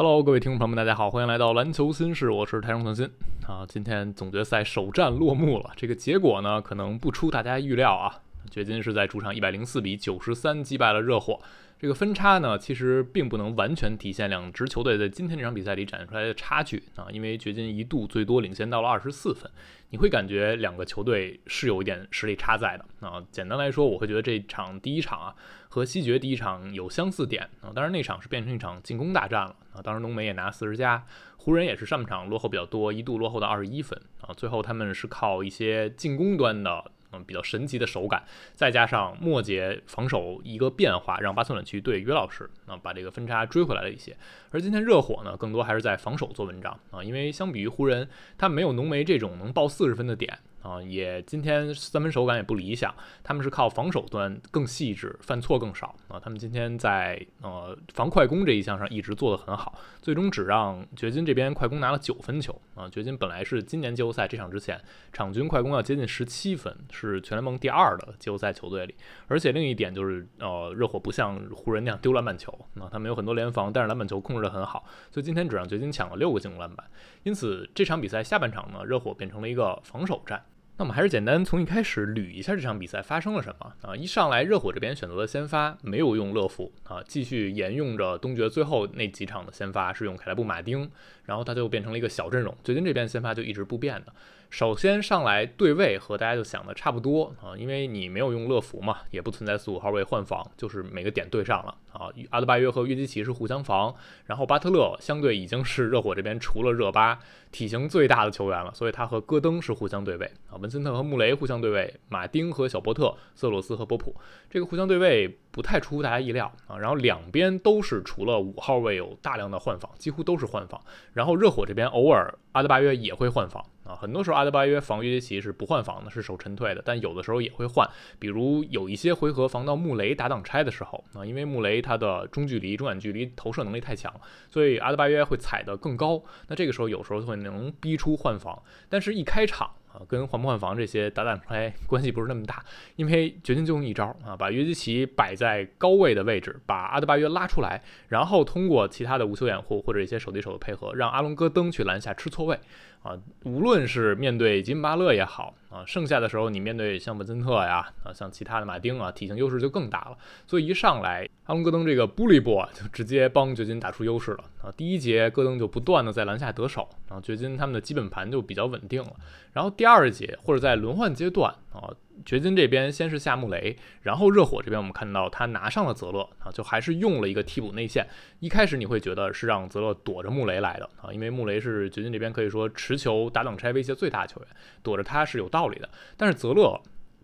Hello，各位听众朋友们，大家好，欢迎来到篮球新事，我是台中腾新啊。今天总决赛首战落幕了，这个结果呢，可能不出大家预料啊。掘金是在主场一百零四比九十三击败了热火。这个分差呢，其实并不能完全体现两支球队在今天这场比赛里展现出来的差距啊，因为掘金一度最多领先到了二十四分，你会感觉两个球队是有一点实力差在的啊。简单来说，我会觉得这场第一场啊和西决第一场有相似点啊，当然那场是变成一场进攻大战了啊。当时浓眉也拿四十加，湖人也是上半场落后比较多，一度落后到二十一分啊，最后他们是靠一些进攻端的。嗯，比较神奇的手感，再加上末节防守一个变化，让巴特勒去对约老师，啊把这个分差追回来了一些。而今天热火呢，更多还是在防守做文章啊，因为相比于湖人，他没有浓眉这种能爆四十分的点。啊，也今天三分手感也不理想，他们是靠防守端更细致，犯错更少啊。他们今天在呃防快攻这一项上一直做得很好，最终只让掘金这边快攻拿了九分球啊。掘金本来是今年季后赛这场之前场均快攻要接近十七分，是全联盟第二的季后赛球队里。而且另一点就是呃热火不像湖人那样丢篮板球啊，他们有很多联防，但是篮板球控制得很好，所以今天只让掘金抢了六个进攻篮板。因此这场比赛下半场呢，热火变成了一个防守战。那我们还是简单从一开始捋一下这场比赛发生了什么啊？一上来热火这边选择了先发，没有用乐福啊，继续沿用着东决最后那几场的先发是用凯莱布马丁，然后他就变成了一个小阵容，最近这边先发就一直不变的。首先上来对位和大家就想的差不多啊，因为你没有用乐福嘛，也不存在四五号位换防，就是每个点对上了啊。阿德巴约和约基奇是互相防，然后巴特勒相对已经是热火这边除了热巴体型最大的球员了，所以他和戈登是互相对位啊。文森特和穆雷互相对位，马丁和小波特、瑟罗斯和波普这个互相对位不太出乎大家意料啊。然后两边都是除了五号位有大量的换防，几乎都是换防。然后热火这边偶尔阿德巴约也会换防。啊，很多时候阿德巴约防约基奇是不换防的，是守沉退的，但有的时候也会换，比如有一些回合防到穆雷打挡拆的时候，啊，因为穆雷他的中距离、中远距离投射能力太强，所以阿德巴约会踩得更高，那这个时候有时候会能逼出换防，但是一开场。跟换不换防这些打打拍关系不是那么大，因为决定就用一招啊，把约基奇摆在高位的位置，把阿德巴约拉出来，然后通过其他的无球掩护或者一些手递手的配合，让阿隆戈登去篮下吃错位啊。无论是面对吉姆巴勒也好啊，剩下的时候你面对像文森特呀啊，像其他的马丁啊，体型优势就更大了。所以一上来，阿隆戈登这个布利波 就直接帮掘金打出优势了啊。第一节戈登就不断的在篮下得手，然后掘金他们的基本盘就比较稳定了，然后。第二节或者在轮换阶段啊，掘金这边先是下穆雷，然后热火这边我们看到他拿上了泽勒啊，就还是用了一个替补内线。一开始你会觉得是让泽勒躲着穆雷来的啊，因为穆雷是掘金这边可以说持球打挡拆威胁最大的球员，躲着他是有道理的。但是泽勒。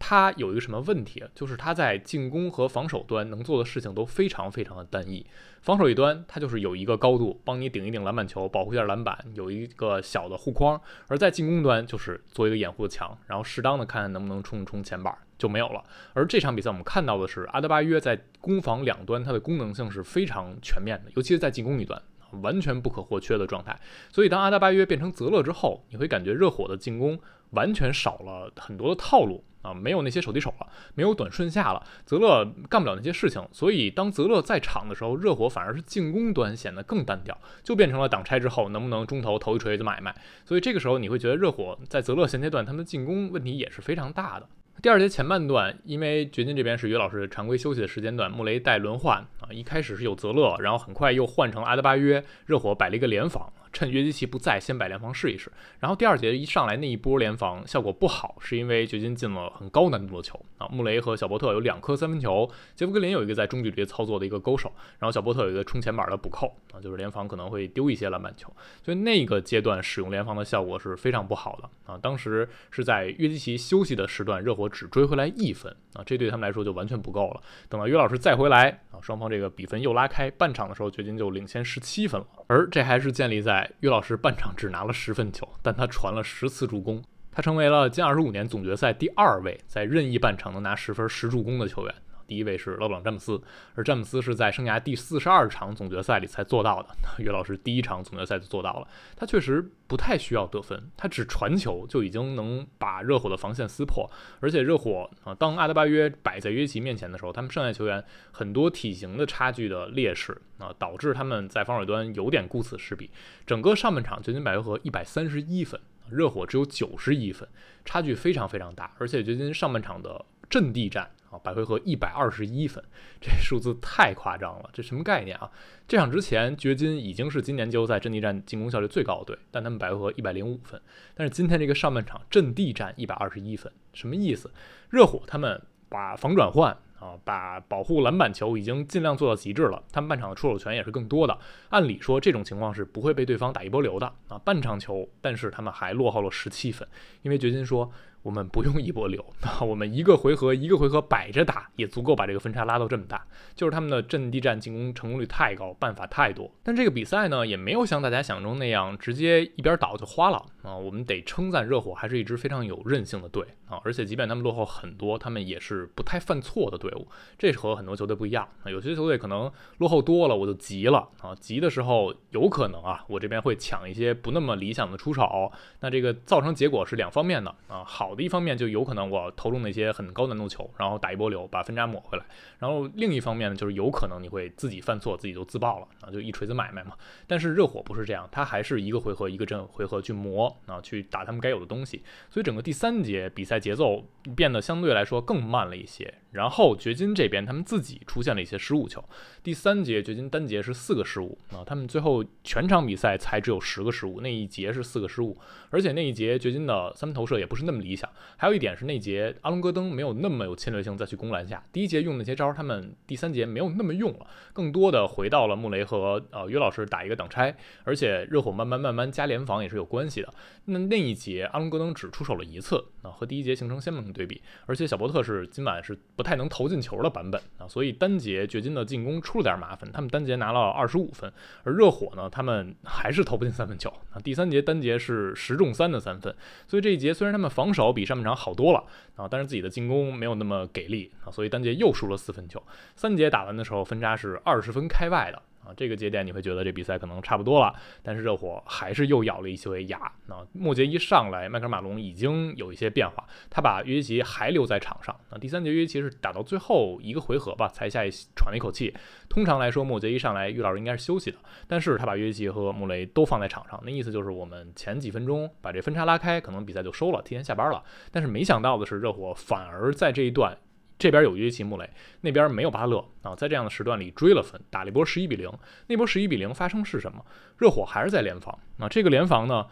他有一个什么问题？就是他在进攻和防守端能做的事情都非常非常的单一。防守一端，他就是有一个高度帮你顶一顶篮板球，保护一下篮板，有一个小的护框；而在进攻端，就是做一个掩护的墙，然后适当的看看能不能冲一冲前板就没有了。而这场比赛我们看到的是阿德巴约在攻防两端，它的功能性是非常全面的，尤其是在进攻一端，完全不可或缺的状态。所以当阿德巴约变成泽勒之后，你会感觉热火的进攻完全少了很多的套路。啊，没有那些手递手了，没有短顺下了，泽勒干不了那些事情，所以当泽勒在场的时候，热火反而是进攻端显得更单调，就变成了挡拆之后能不能中投投一锤子买卖。所以这个时候你会觉得热火在泽勒现阶段他们的进攻问题也是非常大的。第二节前半段，因为掘金这边是约老师常规休息的时间段，穆雷带轮换啊，一开始是有泽勒，然后很快又换成阿德巴约，热火摆了一个联防。趁约基奇不在，先摆联防试一试。然后第二节一上来那一波联防效果不好，是因为掘金进了很高难度的球啊。穆雷和小波特有两颗三分球，杰夫格林有一个在中距离操作的一个勾手，然后小波特有一个冲前板的补扣啊，就是联防可能会丢一些篮板球。所以那个阶段使用联防的效果是非常不好的啊。当时是在约基奇休息的时段，热火只追回来一分啊，这对他们来说就完全不够了。等到约老师再回来啊，双方这个比分又拉开，半场的时候掘金就领先十七分了，而这还是建立在。于老师半场只拿了十分球，但他传了十次助攻，他成为了近二十五年总决赛第二位在任意半场能拿十分十助攻的球员。第一位是勒布朗詹姆斯，而詹姆斯是在生涯第四十二场总决赛里才做到的。约老师第一场总决赛就做到了，他确实不太需要得分，他只传球就已经能把热火的防线撕破。而且热火啊，当阿德巴约摆在约基奇面前的时候，他们剩下球员很多体型的差距的劣势啊，导致他们在防守端有点顾此失彼。整个上半场，掘金百回合一百三十一分，热火只有九十一分，差距非常非常大。而且掘金上半场的阵地战。百回合一百二十一分，这数字太夸张了，这什么概念啊？这场之前，掘金已经是今年季后赛阵地战进攻效率最高的队，但他们百回合一百零五分。但是今天这个上半场阵地战一百二十一分，什么意思？热火他们把防转换啊，把保护篮板球已经尽量做到极致了，他们半场的出手权也是更多的。按理说这种情况是不会被对方打一波流的啊，半场球，但是他们还落后了十七分，因为掘金说。我们不用一波流，那 我们一个回合一个回合摆着打，也足够把这个分差拉到这么大。就是他们的阵地战进攻成功率太高，办法太多。但这个比赛呢，也没有像大家想中那样直接一边倒就花了啊。我们得称赞热火还是一支非常有韧性的队啊，而且即便他们落后很多，他们也是不太犯错的队伍。这是和很多球队不一样啊，有些球队可能落后多了我就急了啊，急的时候有可能啊，我这边会抢一些不那么理想的出手，那这个造成结果是两方面的啊，好。的一方面就有可能我投中那些很高难度球，然后打一波流把分差抹回来。然后另一方面呢，就是有可能你会自己犯错，自己就自爆了啊，就一锤子买卖嘛。但是热火不是这样，他还是一个回合一个阵回合去磨啊，去打他们该有的东西。所以整个第三节比赛节奏变得相对来说更慢了一些。然后掘金这边他们自己出现了一些失误球。第三节掘金单节是四个失误啊，他们最后全场比赛才只有十个失误，那一节是四个失误，而且那一节掘金的三分投射也不是那么理想。还有一点是那节阿隆戈登没有那么有侵略性再去攻篮下，第一节用那些招，他们第三节没有那么用了，更多的回到了穆雷和呃约老师打一个挡拆，而且热火慢慢慢慢加联防也是有关系的。那那一节阿隆戈登只出手了一次啊，和第一节形成鲜明的对比，而且小波特是今晚是不太能投进球的版本啊，所以单节掘金的进攻出了点麻烦，他们单节拿了二十五分，而热火呢，他们还是投不进三分球啊，第三节单节是十中三的三分，所以这一节虽然他们防守比上半场好多了啊，但是自己的进攻没有那么给力啊，所以单节又输了四分球。三节打完的时候分差是二十分开外的。啊，这个节点你会觉得这比赛可能差不多了，但是热火还是又咬了一些牙。那末节一上来，迈克马龙已经有一些变化，他把约基奇还留在场上。那第三节约基奇是打到最后一个回合吧，才下喘了一口气。通常来说，末节一上来，于老师应该是休息的，但是他把约基奇和穆雷都放在场上，那意思就是我们前几分钟把这分差拉开，可能比赛就收了，提前下班了。但是没想到的是，热火反而在这一段。这边有约基奇、穆雷，那边没有巴勒啊，在这样的时段里追了分，打了一波十一比零。那波十一比零发生是什么？热火还是在联防啊？这个联防呢？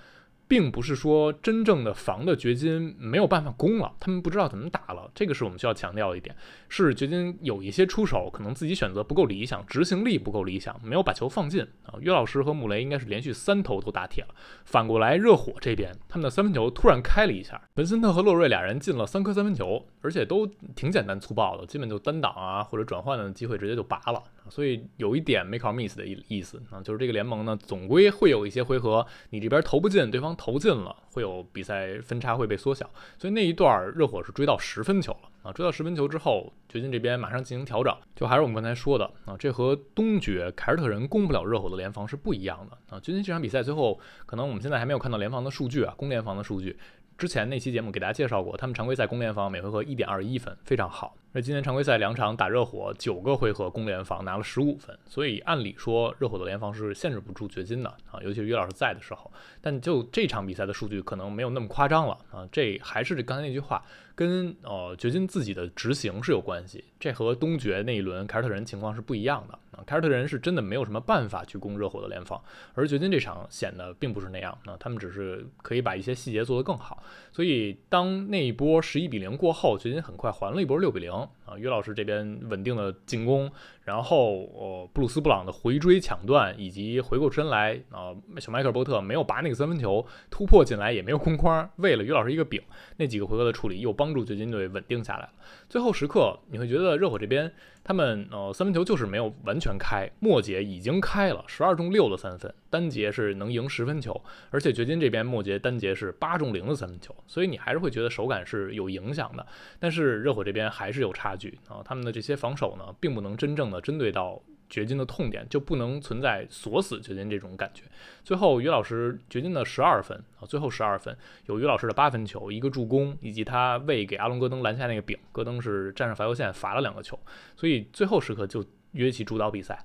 并不是说真正的防的掘金没有办法攻了，他们不知道怎么打了，这个是我们需要强调的一点。是掘金有一些出手可能自己选择不够理想，执行力不够理想，没有把球放进啊。约老师和穆雷应该是连续三投都打铁了。反过来，热火这边他们的三分球突然开了一下，文森特和洛瑞俩人进了三颗三分球，而且都挺简单粗暴的，基本就单挡啊或者转换的机会直接就拔了。所以有一点 make or miss 的意意思啊，就是这个联盟呢，总归会有一些回合，你这边投不进，对方投进了，会有比赛分差会被缩小。所以那一段热火是追到十分球了啊，追到十分球之后，掘金这边马上进行调整。就还是我们刚才说的啊，这和东决凯尔特人攻不了热火的联防是不一样的啊。掘金这场比赛最后可能我们现在还没有看到联防的数据啊，攻联防的数据。之前那期节目给大家介绍过，他们常规赛攻联防每回合一点二一分，非常好。那今年常规赛两场打热火，九个回合攻联防拿了十五分，所以按理说热火的联防是限制不住掘金的啊，尤其是于老师在的时候。但就这场比赛的数据可能没有那么夸张了啊，这还是这刚才那句话。跟呃掘金自己的执行是有关系，这和东决那一轮凯尔特人情况是不一样的啊。凯尔特人是真的没有什么办法去攻热火的联防，而掘金这场显得并不是那样啊，他们只是可以把一些细节做得更好。所以当那一波十一比零过后，掘金很快还了一波六比零啊。于老师这边稳定的进攻，然后呃布鲁斯布朗的回追抢断以及回过身来啊，小迈克尔波特没有拔那个三分球突破进来，也没有空框，为了于老师一个饼，那几个回合的处理又。帮助掘金队稳定下来了。最后时刻，你会觉得热火这边他们呃三分球就是没有完全开，末节已经开了十二中六的三分，单节是能赢十分球，而且掘金这边末节单节是八中零的三分球，所以你还是会觉得手感是有影响的。但是热火这边还是有差距啊，他们的这些防守呢，并不能真正的针对到。掘金的痛点就不能存在锁死掘金这种感觉。最后，于老师掘金的十二分啊，最后十二分有于老师的八分球，一个助攻，以及他为给阿隆戈登拦下那个饼，戈登是站上罚球线罚了两个球，所以最后时刻就约奇主导比赛，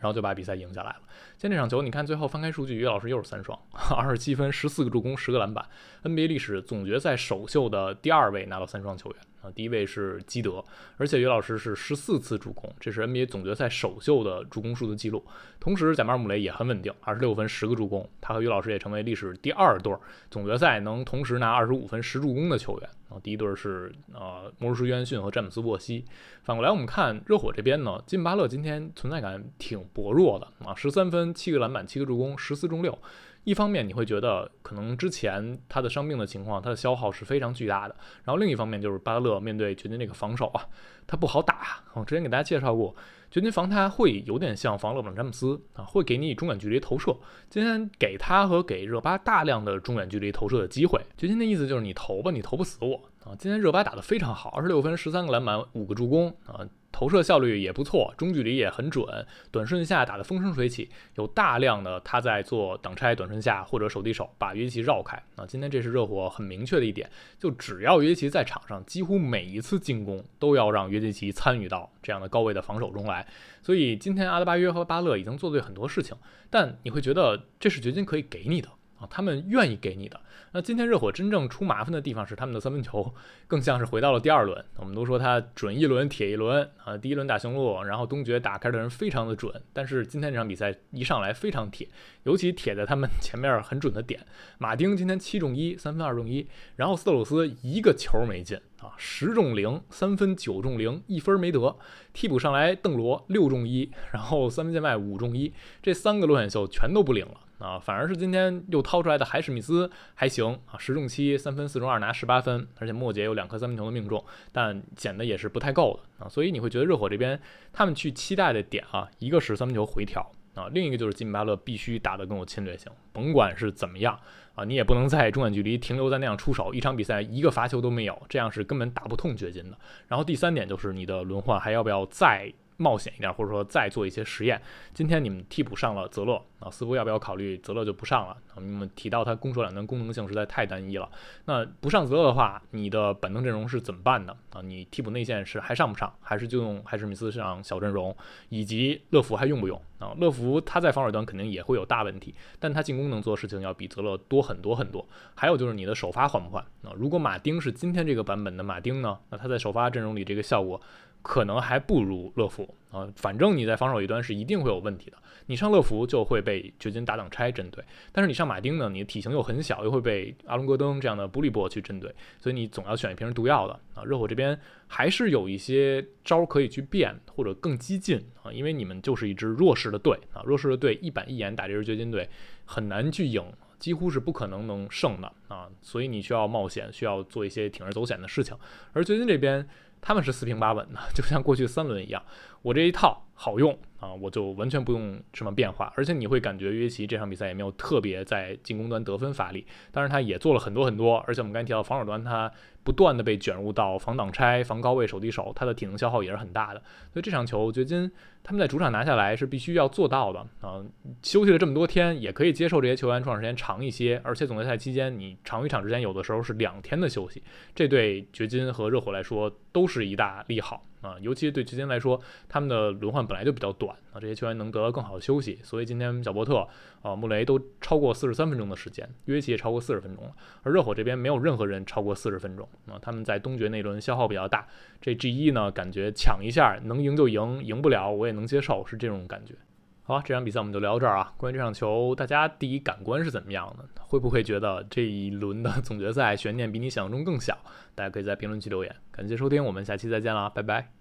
然后就把比赛赢下来了。今天这场球，你看最后翻开数据，于老师又是三双，二十七分，十四个助攻，十个篮板，NBA 历史总决赛首秀的第二位拿到三双球员啊。第一位是基德，而且于老师是十四次助攻，这是 NBA 总决赛首秀的助攻数的记录。同时，贾马尔·姆雷也很稳定，二十六分，十个助攻，他和于老师也成为历史第二对总决赛能同时拿二十五分、十助攻的球员。啊，第一对儿是呃魔术师约翰逊和詹姆斯·沃西。反过来，我们看热火这边呢，金巴勒今天存在感挺薄弱的啊，十三分，七个篮板，七个助攻，十四中六。一方面你会觉得可能之前他的伤病的情况，他的消耗是非常巨大的。然后另一方面就是巴特勒面对掘金这个防守啊，他不好打。我之前给大家介绍过，掘金防他会有点像防勒布朗詹姆斯啊，会给你中远距离投射。今天给他和给热巴大量的中远距离投射的机会。掘金的意思就是你投吧，你投不死我啊。今天热巴打得非常好，二十六分，十三个篮板，五个助攻啊。投射效率也不错，中距离也很准，短顺下打得风生水起，有大量的他在做挡拆、短顺下或者手递手把约基奇绕开。啊，今天这是热火很明确的一点，就只要约基奇在场上，几乎每一次进攻都要让约基奇参与到这样的高位的防守中来。所以今天阿德巴约和巴勒已经做对很多事情，但你会觉得这是掘金可以给你的。啊，他们愿意给你的。那今天热火真正出麻烦的地方是他们的三分球，更像是回到了第二轮。我们都说他准一轮铁一轮啊，第一轮打雄鹿，然后东决打开的人非常的准，但是今天这场比赛一上来非常铁，尤其铁在他们 前面很准的点。马丁今天七中一，三分二中一，然后斯特鲁斯一个球没进啊，十中零，三分九中零，一分没得。替补上来邓罗六中一，然后三分线外五中一，这三个落选秀全都不领了。啊，反而是今天又掏出来的海史密斯还行啊，十中七，三分四中二，拿十八分，而且末节有两颗三分球的命中，但减的也是不太够的啊，所以你会觉得热火这边他们去期待的点啊，一个是三分球回调啊，另一个就是吉米巴勒必须打得更有侵略性，甭管是怎么样啊，你也不能在中远距离停留在那样出手，一场比赛一个罚球都没有，这样是根本打不痛掘金的。然后第三点就是你的轮换还要不要再？冒险一点，或者说再做一些实验。今天你们替补上了泽勒啊，似乎要不要考虑泽勒就不上了？你们提到他攻守两端功能性实在太单一了。那不上泽勒的话，你的板凳阵容是怎么办的啊？你替补内线是还上不上？还是就用海史密斯上小阵容？以及乐福还用不用啊？乐福他在防守端肯定也会有大问题，但他进攻能做的事情要比泽勒多很多很多。还有就是你的首发换不换啊？如果马丁是今天这个版本的马丁呢？那他在首发阵容里这个效果？可能还不如乐福啊，反正你在防守一端是一定会有问题的。你上乐福就会被掘金打挡拆针对，但是你上马丁呢，你的体型又很小，又会被阿隆戈登这样的布利波去针对，所以你总要选一瓶毒药的啊。热火这边还是有一些招可以去变或者更激进啊，因为你们就是一支弱势的队啊，弱势的队一板一眼打这支掘金队很难去赢，几乎是不可能能胜的啊，所以你需要冒险，需要做一些铤而走险的事情，而掘金这边。他们是四平八稳的，就像过去三轮一样。我这一套好用啊，我就完全不用什么变化。而且你会感觉约奇这场比赛也没有特别在进攻端得分发力，但是他也做了很多很多。而且我们刚才提到防守端，他不断的被卷入到防挡拆、防高位手递手，他的体能消耗也是很大的。所以这场球掘金他们在主场拿下来是必须要做到的啊。休息了这么多天，也可以接受这些球员出场时间长一些。而且总决赛期间你场与场之间有的时候是两天的休息，这对掘金和热火来说都是一大利好。啊，尤其对掘金来说，他们的轮换本来就比较短啊，这些球员能得到更好的休息，所以今天小波特、啊穆雷都超过四十三分钟的时间，约基也超过四十分钟了，而热火这边没有任何人超过四十分钟啊，他们在东决那轮消耗比较大，这 G 一呢感觉抢一下能赢就赢，赢不了我也能接受，是这种感觉。好吧，这场比赛我们就聊到这儿啊。关于这场球，大家第一感官是怎么样的？会不会觉得这一轮的 总决赛悬念比你想象中更小？大家可以在评论区留言。感谢收听，我们下期再见啦，拜拜。